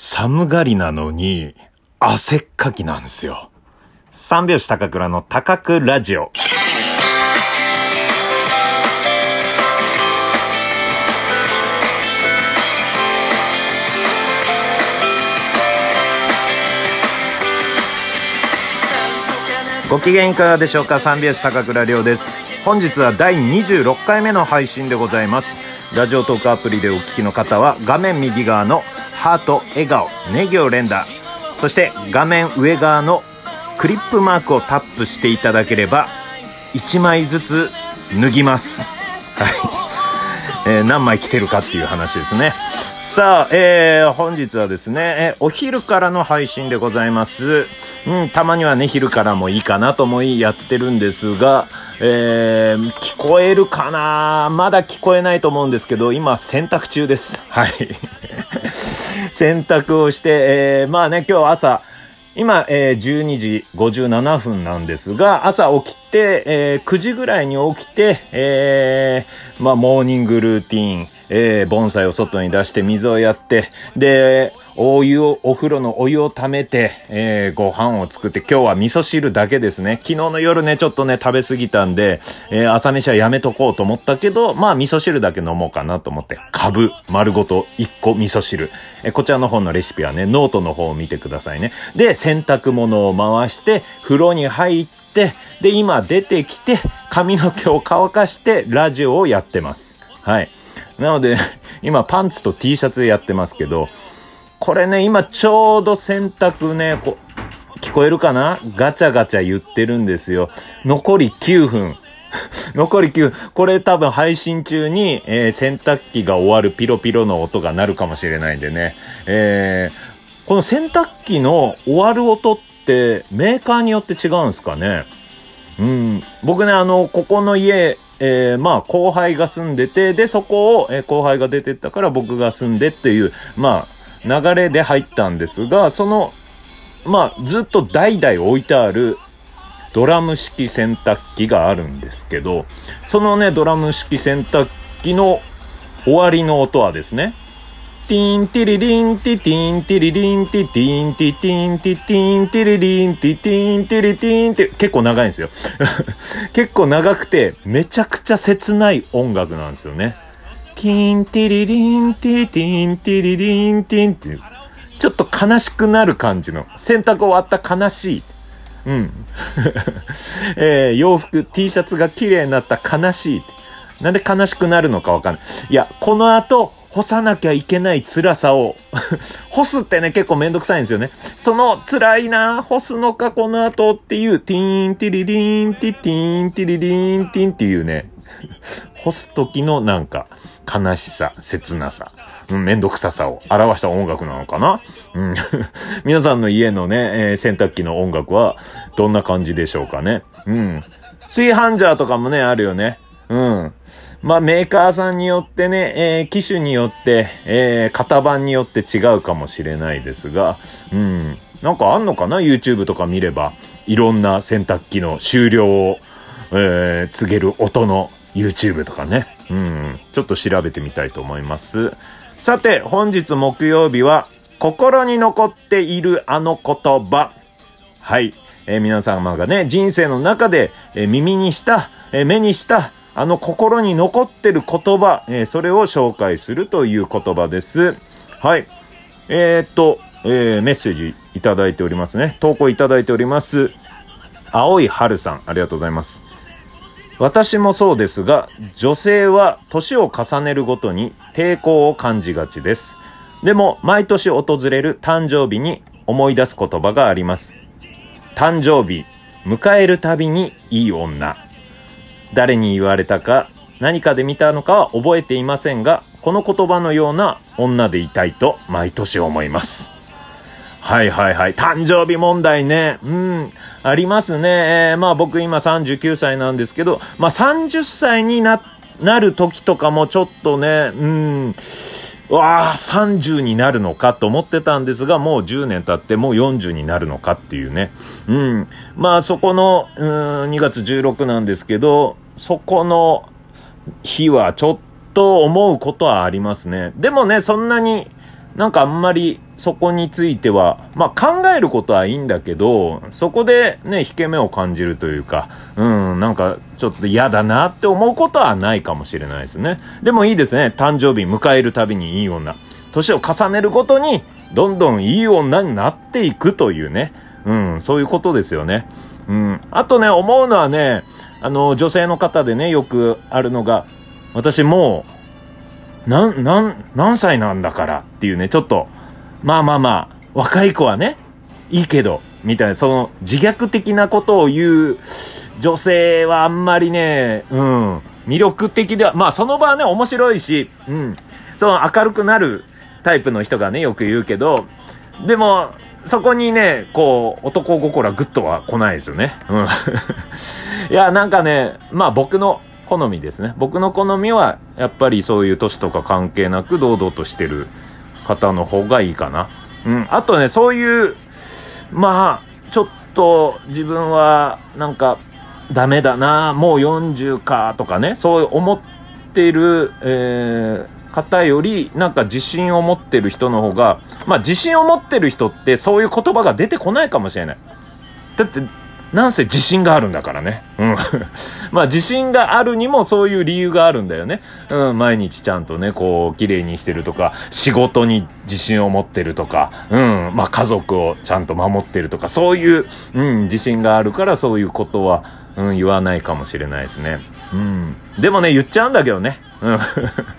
寒がりなのに、汗っかきなんですよ。三拍子高倉の高くラジオ。ご機嫌いかがでしょうか？三拍子高倉涼です。本日は第26回目の配信でございます。ラジオトークアプリでお聞きの方は画面右側のハート、笑顔、ネギを連打。そして画面上側のクリップマークをタップしていただければ1枚ずつ脱ぎます。はい。えー何枚着てるかっていう話ですね。さあ、えー、本日はですね、えお昼からの配信でございます。うん、たまにはね、昼からもいいかなと思いやってるんですが、えー、聞こえるかな？まだ聞こえないと思うんですけど、今洗濯中です。はい。洗濯をして、えー、まあね、今日朝、今、えー12時57分なんですが、朝起きて、えー9時ぐらいに起きて、えーまあ、モーニングルーティーン、えー盆栽を外に出して水をやって、で、お湯を、お風呂のお湯を溜めて、えーご飯を作って、今日は味噌汁だけですね。昨日の夜ね、ちょっとね、食べ過ぎたんで、えー朝飯はやめとこうと思ったけど、まあ、味噌汁だけ飲もうかなと思って、かぶ、丸ごと1個味噌汁。えーこちらの方のレシピはね、ノートの方を見てくださいね。で、洗濯物を回して、風呂に入って、で、今出てきて、髪の毛を乾かして、ラジオをやってます。はい。なので、今パンツと T シャツでやってますけど、これね、今ちょうど洗濯ね、こ聞こえるかな？ガチャガチャ言ってるんですよ。残り9分。残り9分、これ多分配信中に、えー洗濯機が終わるピロピロの音が鳴るかもしれないんでね。えーこの洗濯機の終わる音ってメーカーによって違うんですかね？うん。僕ね、あの、ここの家、えーまあ、後輩が住んでて、で、そこを、えー後輩が出てったから僕が住んでっていう、まあ、流れで入ったんですが、その、まあ、ずっと代々置いてあるドラム式洗濯機があるんですけど、そのね、ドラム式洗濯機の終わりの音はですね、ティンティリリンティティンティリリンティティンティティンティティンティリリンティティンティリティンって結構長いんですよ。結構長くてめちゃくちゃ切ない音楽なんですよね。ティンティリリンティティンティリリンティンってちょっと悲しくなる感じの洗濯終わった悲しい。うん。えー洋服、T シャツが綺麗になった悲しい。なんで悲しくなるのかわかんない。いや、この後、干さなきゃいけない辛さを、干すってね、結構めんどくさいんですよね。その辛いな、干すのか、この後っていう、ティーン、ティリリーン、ティティーン、ティリリーン、ティンっていうね、干す時のなんか、悲しさ、切なさ、うん、めんどくささを表した音楽なのかなうん。皆さんの家のね、えー洗濯機の音楽はどんな感じでしょうかね。うん。炊飯ジャーとかもね、あるよね。うん。まあ、メーカーさんによってね、えー機種によって、えー型番によって違うかもしれないですが、うん。なんかあんのかな ?YouTube とか見れば、いろんな洗濯機の終了を、えー告げる音の YouTube とかね。うん。ちょっと調べてみたいと思います。さて、本日木曜日は、心に残っているあの言葉。はい。えー皆様がね、人生の中で、えー耳にした、えー目にした、あの心に残ってる言葉、えーそれを紹介するという言葉です。はい。えーっと、えーメッセージいただいておりますね。投稿いただいております。青い春さん、ありがとうございます。私もそうですが、女性は年を重ねるごとに抵抗を感じがちです。でも、毎年訪れる誕生日に思い出す言葉があります。誕生日、迎えるたびにいい女。誰に言われたか、何かで見たのかは覚えていませんが、この言葉のような女でいたいと毎年思います。はいはいはい。誕生日問題ね。うん。ありますね。えーまあ僕今39歳なんですけど、まあ30歳にな、なる時とかもちょっとね、うん。うわあ、30になるのかと思ってたんですが、もう10年経ってもう40になるのかっていうね。うん。まあそこの、うん、2月16なんですけど、そこの日はちょっと思うことはありますね。でもね、そんなに、なんかあんまりそこについては、まあ考えることはいいんだけど、そこでね、引け目を感じるというか、うん、なんかちょっと嫌だなって思うことはないかもしれないですね。でもいいですね、誕生日迎えるたびにいい女。年を重ねるごとに、どんどんいい女になっていくというね、うん、そういうことですよね。うん。あとね、思うのはね、あの、女性の方でね、よくあるのが、私もう、なん、なん、何歳なんだからっていうね、ちょっと、まあまあまあ、若い子はね、いいけど、みたいな、その自虐的なことを言う女性はあんまりね、うん、魅力的では、まあその場はね、面白いし、うん、その明るくなるタイプの人がね、よく言うけど、でも、そこにね、こう、男心はグッとは来ないですよね。うん。いや、なんかね、まあ僕の好みですね。僕の好みは、やっぱりそういう年とか関係なく堂々としてる方の方がいいかな。うん。あとね、そういう、まあ、ちょっと自分は、なんか、ダメだな、もう40か、とかね、そう思ってる、えー、方より、なんか自信を持ってる人の方が、まあ自信を持ってる人ってそういう言葉が出てこないかもしれない。だって、なんせ自信があるんだからね。うん。まあ自信があるにもそういう理由があるんだよね。うん、毎日ちゃんとね、こう、綺麗にしてるとか、仕事に自信を持ってるとか、うん、まあ家族をちゃんと守ってるとか、そういう、うん、自信があるからそういうことは、うん、言わないかもしれないですね。うん。でもね、言っちゃうんだけどね。うん。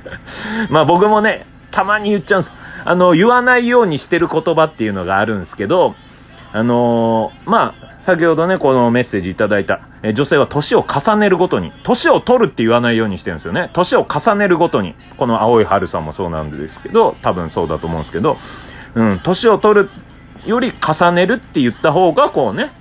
まあ僕もね、たまに言っちゃうんです。あの、言わないようにしてる言葉っていうのがあるんですけど、あのー、まあ、先ほどね、このメッセージいただいた、え女性は年を重ねるごとに、年を取るって言わないようにしてるんですよね。年を重ねるごとに。この青い春さんもそうなんですけど、多分そうだと思うんですけど、うん、年を取るより重ねるって言った方が、こうね、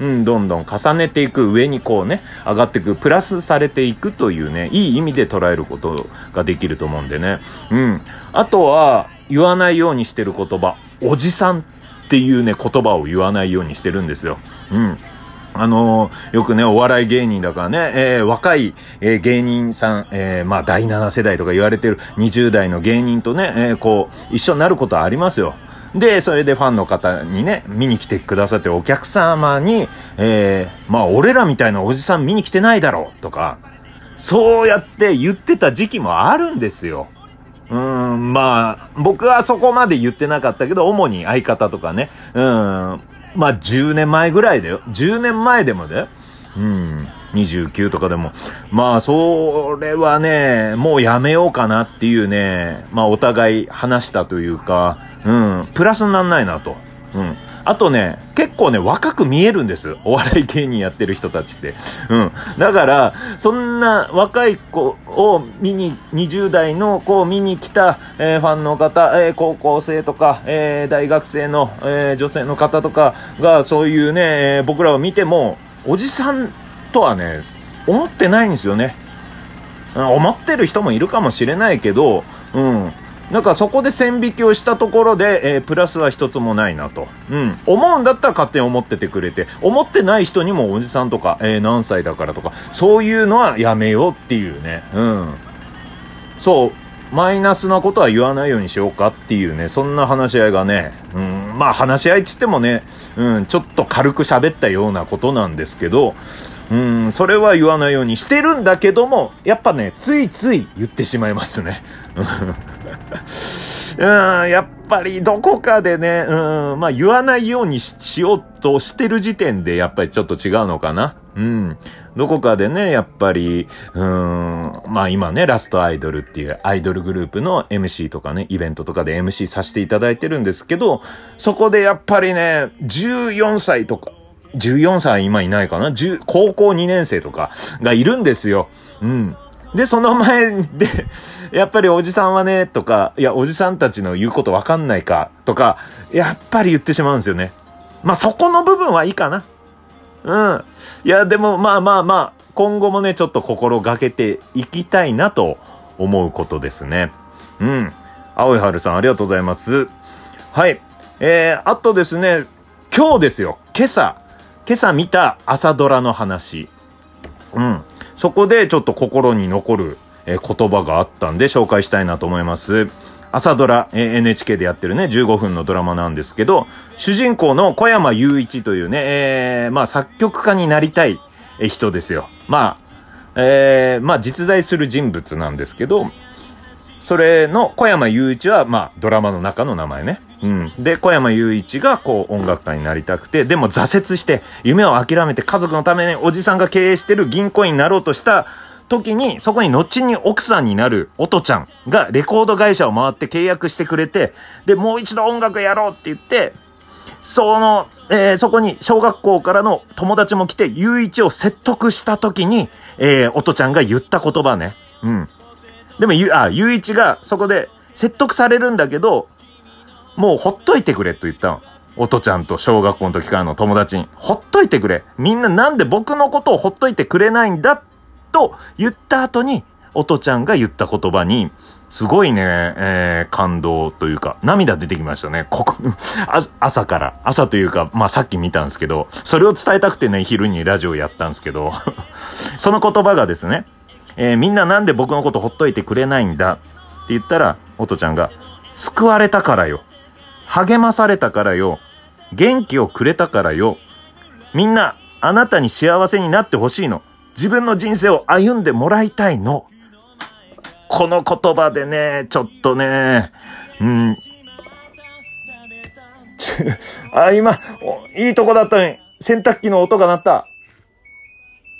うん、どんどん重ねていく上にこうね、上がっていく、プラスされていくというね、いい意味で捉えることができると思うんでね。うん。あとは、言わないようにしてる言葉、おじさんっていうね、言葉を言わないようにしてるんですよ。うん。あのー、よくね、お笑い芸人だからね、えー、若い、えー、芸人さん、え、まあ、第7世代とか言われてる20代の芸人とね、え、こう、一緒になることはありますよ。で、それでファンの方にね、見に来てくださってるお客様に、え、まあ、俺らみたいなおじさん見に来てないだろうとか、そうやって言ってた時期もあるんですよ。うん、まあ、僕はそこまで言ってなかったけど、主に相方とかね、うん、まあ10年前ぐらいだよ。10年前でもだよ。うん、29とかでも。まあ、それはね、もうやめようかなっていうね、まあお互い話したというか、うん、プラスになんないなと。うん。あとね、結構ね、若く見えるんです。お笑い芸人やってる人たちって。うん。だから、そんな若い子を見に、20代の子を見に来た、えー、ファンの方、えー、高校生とか、えー、大学生の、え女性の方とかが、そういうね、え僕らを見ても、おじさんとはね、思ってないんですよね。思ってる人もいるかもしれないけど、うん。だかそこで線引きをしたところで、えー、プラスは一つもないなと。うん。思うんだったら勝手に思っててくれて、思ってない人にもおじさんとか、えー、何歳だからとか、そういうのはやめようっていうね。うん。そう。マイナスなことは言わないようにしようかっていうね、そんな話し合いがね、うん、まあ話し合いって言ってもね、うん、ちょっと軽く喋ったようなことなんですけど、うん、それは言わないようにしてるんだけども、やっぱね、ついつい言ってしまいますね。うん、やっぱりどこかでね、うん、まあ言わないようにしようとしてる時点でやっぱりちょっと違うのかな。うん。どこかでね、やっぱり、うん、まあ今ね、ラストアイドルっていうアイドルグループの MC とかね、イベントとかで MC させていただいてるんですけど、そこでやっぱりね、14歳とか、14歳今いないかな？高校2年生とかがいるんですよ。うん。で、その前で、やっぱりおじさんはね、とか、いや、おじさんたちの言うことわかんないか、とか、やっぱり言ってしまうんですよね。まあ、そこの部分はいいかな。うん。いや、でも、まあまあまあ、今後もね、ちょっと心がけていきたいなと思うことですね。うん。青い春さん、ありがとうございます。はい。えー、あとですね、今日ですよ。今朝、今朝見た朝ドラの話。うん。そこでちょっと心に残る、え言葉があったんで紹介したいなと思います。朝ドラ、えー NHK でやってるね、15分のドラマなんですけど、主人公の小山雄一というね、えー、まあ作曲家になりたい人ですよ。まあ、えー、まあ実在する人物なんですけど、それの小山雄一は、まあドラマの中の名前ね。うん。で、小山雄一がこう音楽家になりたくて、でも挫折して、夢を諦めて家族のためにおじさんが経営してる銀行員になろうとした時に、そこに後に奥さんになる音ちゃんがレコード会社を回って契約してくれて、で、もう一度音楽やろうって言って、その、えーそこに小学校からの友達も来て、雄一を説得した時に、えー、音ちゃんが言った言葉ね。うん。でも、ゆ、あ、雄一がそこで説得されるんだけど、もうほっといてくれと言ったの。音ちゃんと小学校の時からの友達に。ほっといてくれ。みんななんで僕のことをほっといてくれないんだと言った後に、音ちゃんが言った言葉に、すごいね、えー、感動というか、涙出てきましたね。ここ、朝から。朝というか、まあさっき見たんですけど、それを伝えたくてね、昼にラジオやったんですけど、その言葉がですね、えーみんななんで僕のことほっといてくれないんだって言ったら、音ちゃんが、救われたからよ。励まされたからよ。元気をくれたからよ。みんな、あなたに幸せになってほしいの。自分の人生を歩んでもらいたいの。この言葉でね、ちょっとね、うん。あ、今、いいとこだったのに、洗濯機の音が鳴った。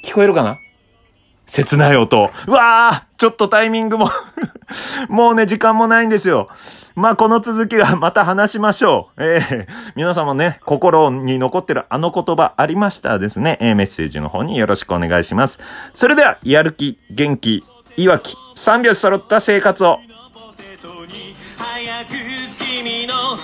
聞こえるかな？切ない音。うわーちょっとタイミングも もうね、時間もないんですよ。まあ、この続きはまた話しましょう。ええ皆様ね、心に残ってるあの言葉ありましたらですね、えーメッセージの方によろしくお願いします。それでは、やる気、元気、いわき、三拍子揃った生活を。早く君の